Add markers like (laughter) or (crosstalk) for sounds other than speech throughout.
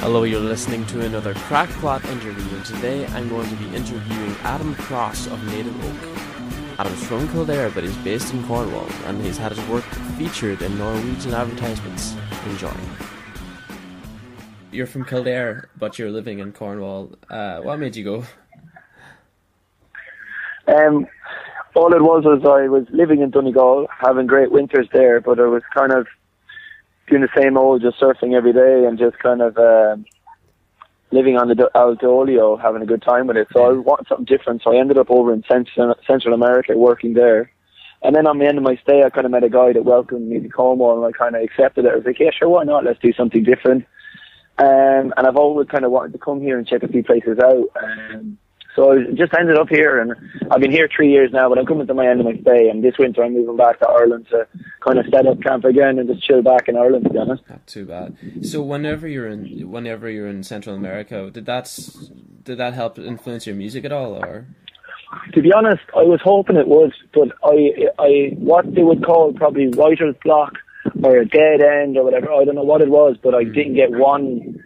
Hello, you're listening to another Crackpot interview, and today I'm going to be interviewing Adam Cross of Native Oak. Adam's from Kildare, but he's based in Cornwall, and he's had his work featured in Norwegian advertisements. Enjoy. You're from Kildare, but you're living in Cornwall. Uh, what made you go? Um, all it was was I was living in Donegal, having great winters there, but I was kind of doing the same old, just surfing every day and just kind of um, living on the Alto Olio, having a good time with it. So I wanted something different. So I ended up over in Central, Central America working there. And then on the end of my stay, I kind of met a guy that welcomed me to Cornwall, and I kind of accepted it. I was like, yeah, sure, why not? Let's do something different. Um, and I've always kind of wanted to come here and check a few places out. Um, so I just ended up here, and I've been here three years now. But I'm coming to my end of my stay, and this winter I'm moving back to Ireland to kind of set up camp again and just chill back in Ireland. To be honest, not too bad. So whenever you're in, whenever you're in Central America, did that did that help influence your music at all, or? To be honest, I was hoping it would, but I, I, what they would call probably writer's block or a dead end or whatever. I don't know what it was, but I mm. didn't get one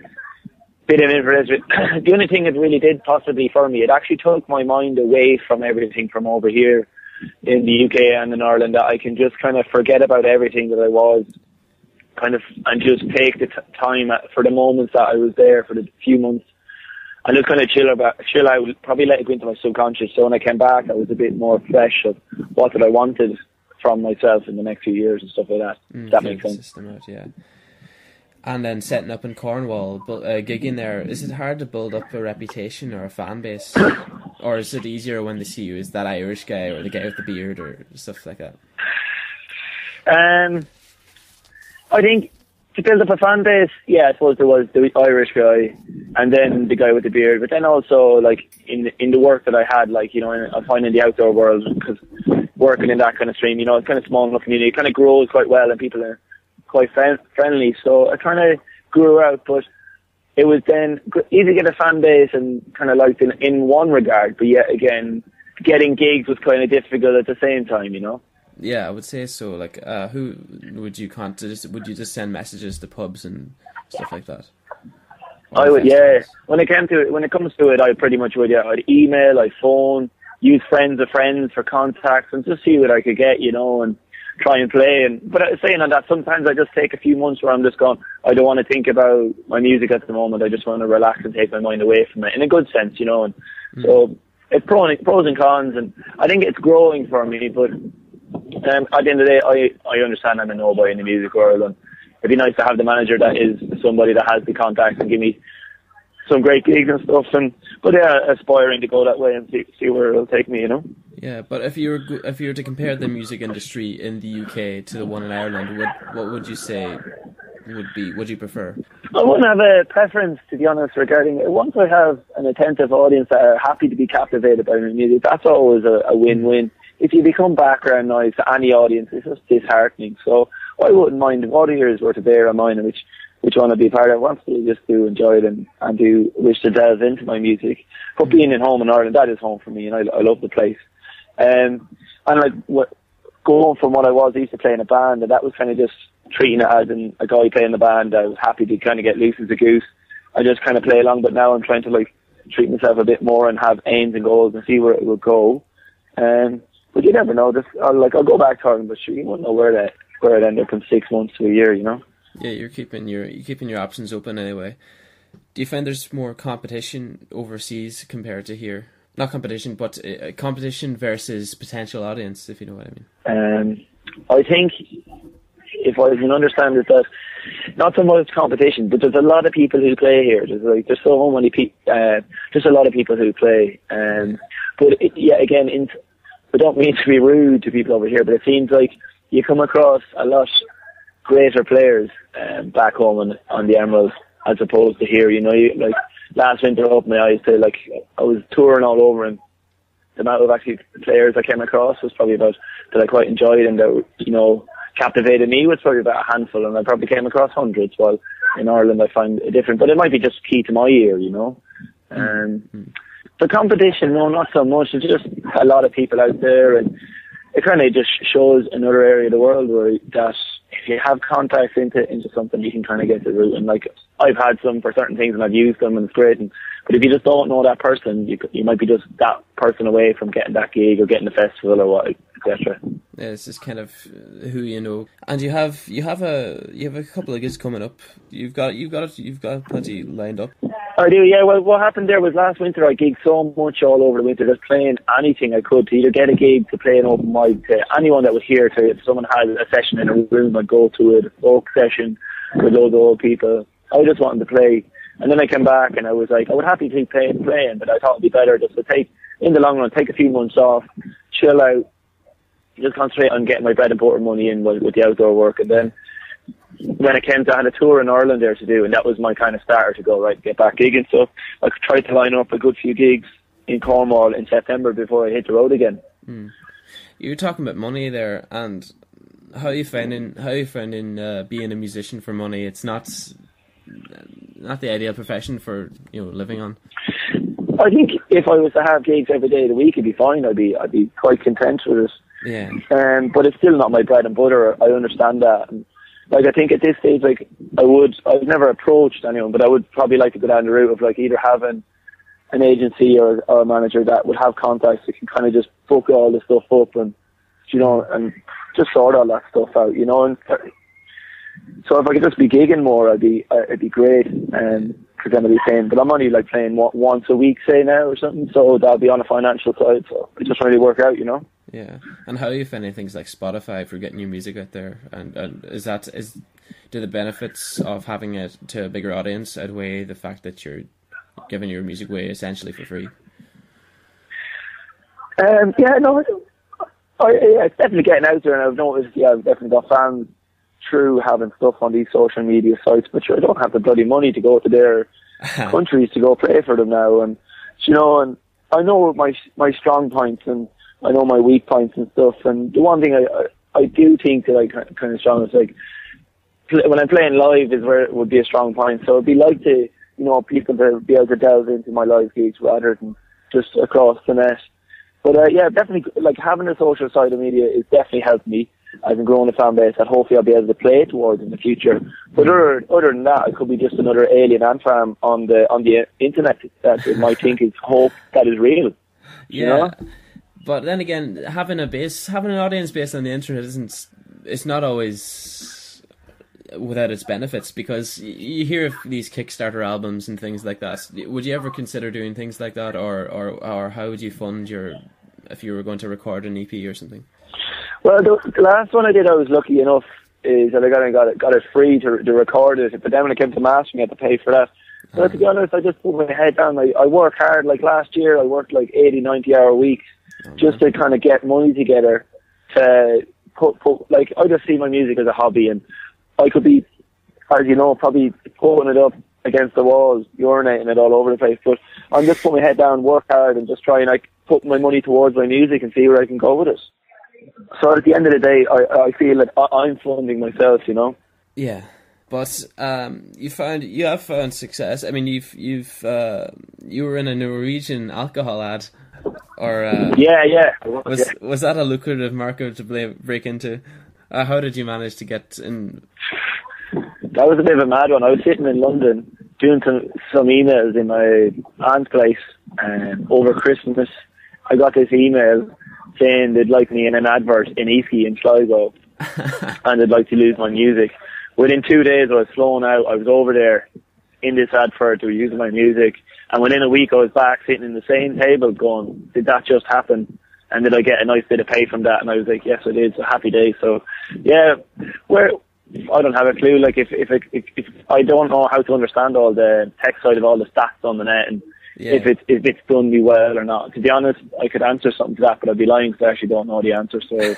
bit of information. (clears throat) the only thing it really did possibly for me, it actually took my mind away from everything from over here in the UK and in Ireland that I can just kind of forget about everything that I was kind of and just take the t- time for the moments that I was there for the few months and just kind of chill about, chill out, probably let it go into my subconscious. So when I came back, I was a bit more fresh of what that I wanted from myself in the next few years and stuff like that. Mm, that makes sense. Out, yeah and then setting up in Cornwall, but uh, gigging there, is it hard to build up a reputation or a fan base, (coughs) or is it easier when they see you as that Irish guy or the guy with the beard or stuff like that? Um, I think to build up a fan base, yeah, I suppose there was the Irish guy, and then the guy with the beard, but then also like in in the work that I had, like you know, I find in the outdoor world because working in that kind of stream, you know, it's kind of small enough community, it kind of grows quite well, and people are quite friendly. So I kind of grew out, but it was then easy to get a fan base and kind of liked in, in one regard, but yet again, getting gigs was kind of difficult at the same time, you know? Yeah, I would say so. Like, uh, who would you contact? Would you just send messages to pubs and stuff like that? I would, yeah. When it came to it, when it comes to it, I pretty much would. Yeah, I'd email, I'd phone, use friends of friends for contacts, and just see what I could get, you know. And try and play. And but saying on that, sometimes I just take a few months where I'm just going. I don't want to think about my music at the moment. I just want to relax and take my mind away from it in a good sense, you know. And mm. so it's pros, pros and cons, and I think it's growing for me. But um, at the end of the day, I I understand I'm a nobody in the music world, and it'd be nice to have the manager that is somebody that has the contacts and give me some great gigs and stuff. And but yeah, aspiring to go that way and see see where it'll take me, you know. Yeah, but if you were if you were to compare the music industry in the UK to the one in Ireland, what what would you say would be would you prefer? I wouldn't have a preference to be honest regarding it. Once I have an attentive audience that are happy to be captivated by my music, that's always a, a win-win. If you become background noise to any audience, it's just disheartening. So I wouldn't mind if audience were to bear in mind which which want to be part of. Wants to just to enjoy it and, and to wish to delve into my music. But being in home in Ireland, that is home for me, and I, I love the place. Um, and like what, going from what I was, I used to play in a band, and that was kind of just treating it as an, a guy playing the band. I was happy to kind of get loose as a goose. I just kind of play along, but now I'm trying to like treat myself a bit more and have aims and goals and see where it will go. Um, but you never know. Just I'll, like I'll go back to Ireland, but sure, you won't know where that where it end up in six months to a year. You know. Yeah, you're keeping your you're keeping your options open anyway. Do you find there's more competition overseas compared to here? Not competition, but uh, competition versus potential audience, if you know what I mean. Um, I think if I can understand it, that not so much competition, but there's a lot of people who play here. There's like there's so many people, uh, just a lot of people who play. Um, but it, yeah, again, in, I don't mean to be rude to people over here, but it seems like you come across a lot greater players um, back home on, on the Emerald as opposed to here. You know, you, like last winter opened my eyes to like I was touring all over and the amount of actually players I came across was probably about that I quite enjoyed and that you know captivated me was probably about a handful and I probably came across hundreds while in Ireland I find it different but it might be just key to my ear you know? Um, the competition no not so much. It's just a lot of people out there and it kind of just shows another area of the world where that if you have contacts into into something you can kind of get the root and like I've had some for certain things and I've used them and it's great. And, but if you just don't know that person, you you might be just that person away from getting that gig or getting the festival or what, etc. Yeah, it's just kind of who you know. And you have you have a you have a couple of gigs coming up. You've got you've got you've got plenty lined up. I do, yeah. Well, what happened there was last winter I gigged so much all over the winter, just playing anything I could to either get a gig, to play an open mic, to anyone that was here. To if someone had a session in a room, I'd go to it, a folk session with loads of old people. I just wanted to play. And then I came back and I was like, I would happy to keep playing, playing, but I thought it'd be better just to take, in the long run, take a few months off, chill out, just concentrate on getting my bread and butter money in with, with the outdoor work. And then when it came to, I had a tour in Ireland there to do, and that was my kind of starter to go, right, get back gigging. So I tried to line up a good few gigs in Cornwall in September before I hit the road again. Mm. You were talking about money there, and how are you finding how are you finding uh, being a musician for money? It's not not the ideal profession for you know living on. I think if I was to have gigs every day of the week, it'd be fine. I'd be I'd be quite content with it. Yeah. Um, but it's still not my bread and butter. I understand that. And, like I think at this stage, like I would, I've never approached anyone, but I would probably like to go down the route of like either having an agency or, or a manager that would have contacts that can kind of just book all this stuff up and you know and just sort all that stuff out, you know. And so if I could just be gigging more, I'd be uh, it'd be great. And because then I'd be playing, but I'm only like playing what, once a week, say now or something. So that'll be on a financial side. So it just really work out, you know. Yeah, and how are you finding things like Spotify for getting your music out there? And, and is that is do the benefits of having it to a bigger audience outweigh the fact that you're giving your music away essentially for free? Um, yeah, no, I, yeah, it's definitely getting out there, and I've noticed. Yeah, I've definitely got fans through having stuff on these social media sites, but sure, I don't have the bloody money to go to their (laughs) countries to go play for them now, and you know, and I know my my strong points and I know my weak points and stuff. And the one thing I I, I do think that I kind of strong is like when I'm playing live is where it would be a strong point. So it'd be like to you know people to be able to delve into my live gigs rather than just across the net. But uh, yeah, definitely like having a social side of media is definitely helped me. I've been growing a fan base that hopefully I'll be able to play towards in the future. But other other than that, it could be just another alien ant farm on the on the internet that it might think is hope that is real. Yeah. You know? But then again, having a base, having an audience based on the internet isn't. It's not always without its benefits because you hear of these Kickstarter albums and things like that. Would you ever consider doing things like that, or or or how would you fund your if you were going to record an EP or something? Well, the, the last one I did, I was lucky enough is that I got it, got it, got it free to, to record it. But then when it came to mastering, I had to pay for that. But to be honest, I just put my head down. I, I work hard. Like last year, I worked like 80, 90 hour weeks oh, just to kind of get money together to put, put, like, I just see my music as a hobby and I could be, as you know, probably pulling it up against the walls, urinating it all over the place. But I'm just putting my head down, work hard and just try and like put my money towards my music and see where I can go with it. So at the end of the day, I, I feel that I'm funding myself, you know. Yeah, but um, you found you have found success. I mean, you've you've uh, you were in a Norwegian alcohol ad, or uh, yeah, yeah. Was yeah. was that a lucrative market to play, break into? Uh, how did you manage to get in? That was a bit of a mad one. I was sitting in London doing some some emails in my aunt's place um, over Christmas. I got this email saying they'd like me in an advert in Easky in Sligo (laughs) and they'd like to lose my music. Within two days I was flown out, I was over there in this advert, to use my music and within a week I was back sitting in the same table going, did that just happen? And did I get a nice bit of pay from that? And I was like, yes, I did. Happy day. So, yeah, where I don't have a clue. Like, if if, if if I don't know how to understand all the tech side of all the stats on the net, and yeah. if it's if it's done me well or not. To be honest, I could answer something to that, but I'd be lying because I actually don't know the answer. So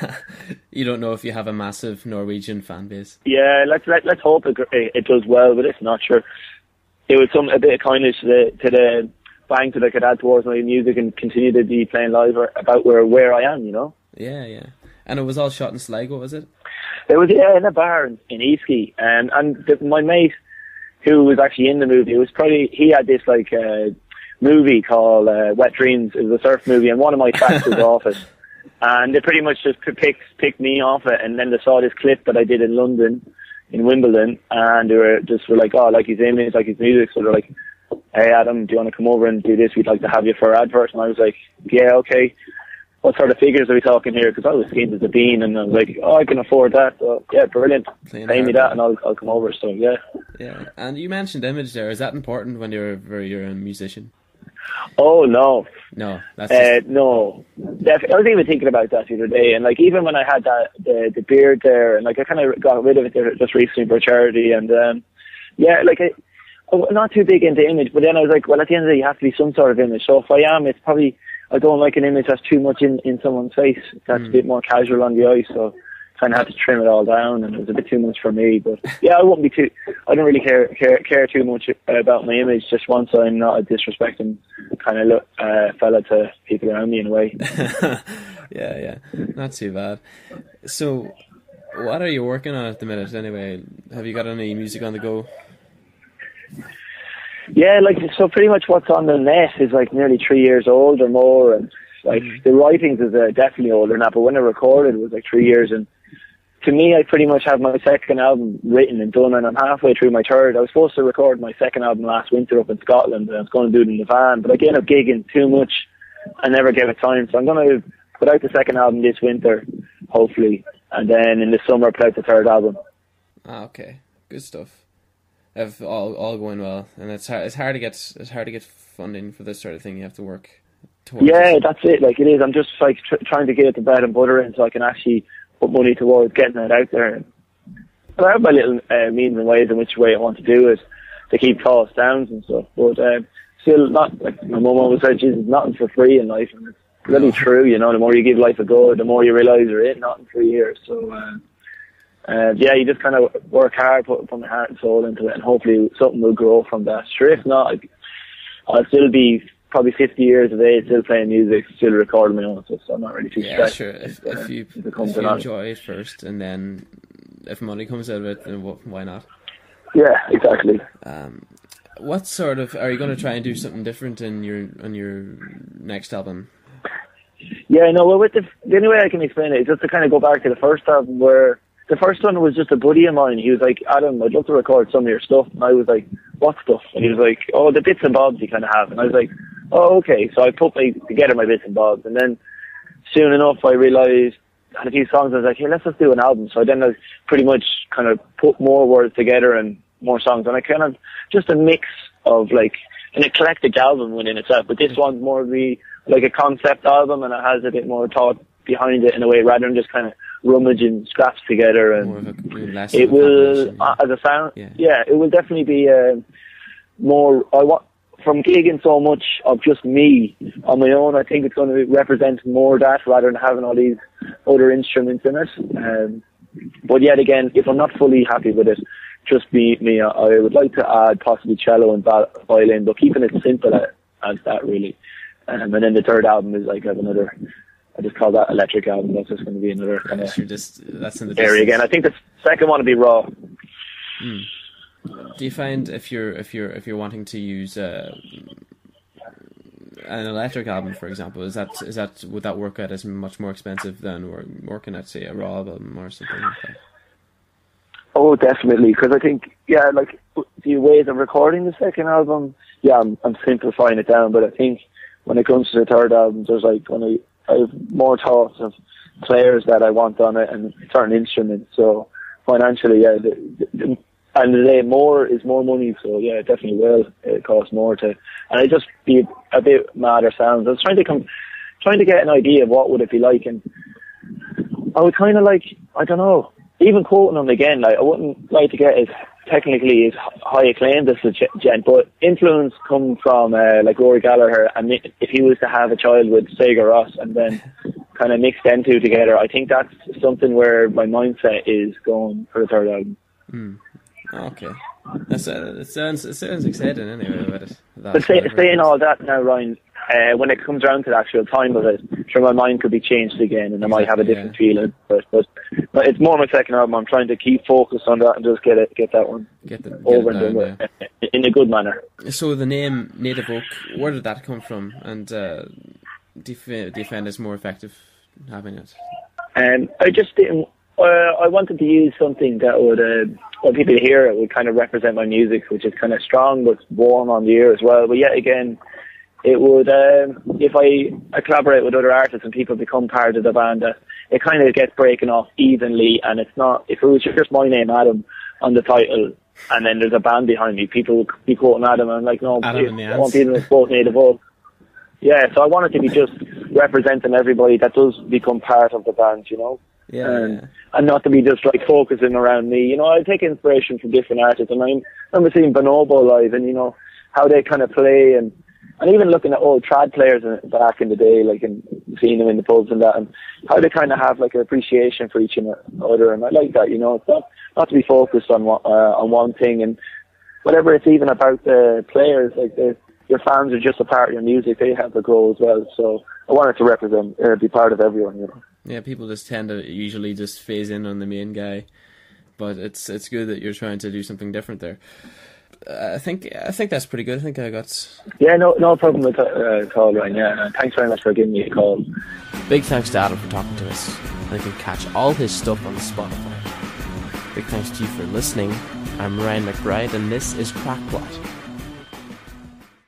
(laughs) you don't know if you have a massive Norwegian fan base. Yeah, let's let, let's hope it, it does well, but it's not sure. It was some a bit of kindness to the to the bank that I could add towards my music and continue to be playing live about where where I am. You know. Yeah, yeah. And it was all shot in Sligo, was it? It was yeah in a bar in, in Easky, and and the, my mate who was actually in the movie it was probably he had this like. Uh, movie called uh, Wet Dreams. It was a surf movie, and one of my (laughs) tracks was off it. And they pretty much just picked picked me off it, and then they saw this clip that I did in London, in Wimbledon, and they were just were like, oh, like his image, like his music. So they're like, hey Adam, do you want to come over and do this? We'd like to have you for our advert. And I was like, yeah, okay. What sort of figures are we talking here? Because I was skinned as a bean, and I was like, oh, I can afford that. So yeah, brilliant. Pay me that, and I'll I'll come over. So yeah. Yeah, and you mentioned image there. Is that important when you're where you're a musician? Oh no, No, that's Uh, just, no, Def- I was even thinking about that the other day, and like even when I had that the, the beard there, and like I kind of got rid of it there just recently for charity, and um, yeah, like I, I'm not too big into image, but then I was like, well, at the end of the day, you have to be some sort of image. So if I am, it's probably I don't like an image that's too much in in someone's face. That's a bit more casual on the eye, so kind of had to trim it all down, and it was a bit too much for me. But yeah, I wouldn't be too. I don't really care care care too much about my image. Just once I'm not a disrespecting kind of look uh, fella to people around me in a way. (laughs) yeah, yeah, not too bad. So, what are you working on at the minute? Anyway, have you got any music on the go? Yeah, like so. Pretty much what's on the net is like nearly three years old or more, and like the writings is uh, definitely older now. But when I recorded, it was like three years, and to me, I pretty much have my second album written and done, and I'm halfway through my third. I was supposed to record my second album last winter up in Scotland, and I was going to do it in the van, but I ended up gigging too much. I never gave it time, so I'm going to put out the second album this winter, hopefully, and then in the summer put out the third album. Ah, okay, good stuff. If all all going well, and it's hard, it's hard to get it's hard to get funding for this sort of thing. You have to work towards. Yeah, that's it. Like it is. I'm just like tr- trying to get it to bread and butter in, so I can actually put money towards getting it out there. But I have my little uh, means and ways in which way I want to do it to keep costs down and stuff. But um, still, not like my mum always said, Jesus, nothing for free in life, and it's really true. You know, the more you give life a go, the more you realise you're in nothing for years. So. Uh, uh, yeah, you just kind of work hard, put, put my heart and soul into it, and hopefully something will grow from that. Sure, if not, I'll still be probably 50 years of age, still playing music, still recording my own stuff, so I'm not really too Yeah, stressed. sure. If, uh, if you if if you enjoy it first, and then if money comes out of it, then wh- why not? Yeah, exactly. Um, what sort of are you going to try and do something different in your on your next album? Yeah, no, well, with the, the only way I can explain it is just to kind of go back to the first album where the first one was just a buddy of mine. He was like, Adam, I'd love to record some of your stuff. And I was like, what stuff? And he was like, oh, the bits and bobs you kind of have. And I was like, oh, okay. So I put my, together my bits and bobs. And then soon enough, I realized I had a few songs. I was like, hey, let's just do an album. So then I pretty much kind of put more words together and more songs. And I kind of just a mix of like an eclectic album within itself. But this one's more of the, like a concept album and it has a bit more thought behind it in a way rather than just kind of rummaging scraps together and More of a less of it will uh, as a sound Yeah. yeah. it will definitely be uh, more i want from gigging so much of just me on my own i think it's going to represent more that rather than having all these other instruments in it. Um, but yet again if i'm not fully happy with it just be me i I would like to add possibly cello and violin but keeping it simple as, that really. Um, and then the third album is like I have another I just call that electric album. That's just going to be another kind of you're just that's in the area again. I think the second one will be raw. Do you find if you're if you're if you're wanting to use uh, an electric album, for example, is that is that would that work out as much more expensive than working at say a raw album or something like that? Oh, definitely. Because I think, yeah, like the ways of recording the second album, yeah, I'm, I'm simplifying it down. But I think when it comes to the third album, there's like when I, I have more thoughts of players that I want on it and certain instruments. So financially, yeah, the, the, and the day more is more money. So yeah, it definitely will. It costs more to, and it just be a bit madder sounds. I was trying to come, trying to get an idea of what would it be like, and I would kind of like, I don't know, even quoting him again, like I wouldn't like to get as technically as high acclaimed as the G- gent, but influence come from uh, like Rory Gallagher, and if he was to have a child with Sigur Rós and then kind of mix them two together, I think that's something where my mindset is going for the third album. Okay, that's uh, it sounds it sounds exciting anyway. About it. But say, saying all that now, Ryan, uh, when it comes around to the actual time of it, sure, my mind could be changed again, and I might have a different feeling. But, but but it's more my second album. I'm trying to keep focused on that and just get it, get that one get the, get over it and done in a good manner. So the name Native Oak, where did that come from? And uh, do, you, find it's more effective having it? And I just didn't. Uh, I wanted to use something that would when people hear it would kind of represent my music, which is kind of strong but warm on the ear as well. But yet again, it would um, if I, I collaborate with other artists and people become part of the band, uh, it kind of gets breaking off evenly, and it's not. If it was just my name, Adam, on the title, and then there's a band behind me, people would be quoting Adam, and I'm like, no, Adam I want people to quote Native Oak. Yeah, so I want it to be just representing everybody that does become part of the band, you know. Yeah, and, yeah. and not to be just like focusing around me. You know, I take inspiration from different artists, and I remember seeing Bonobo live, and you know how they kind of play, and and even looking at old trad players back in the day, like and seeing them in the pubs and that, and how they kind of have like an appreciation for each other, and I like that. You know, it's not not to be focused on one, uh, on one thing, and whatever it's even about the players, like the your fans are just a part of your music; they have to grow as well. So I wanted to represent, uh, be part of everyone. You know. Yeah, people just tend to usually just phase in on the main guy, but it's it's good that you're trying to do something different there. Uh, I think I think that's pretty good. I think I got. Yeah, no, no problem with uh, call, Ryan. Yeah, thanks very much for giving me a call. Big thanks to Adam for talking to us. I can catch all his stuff on Spotify. Big thanks to you for listening. I'm Ryan McBride, and this is Crackplot.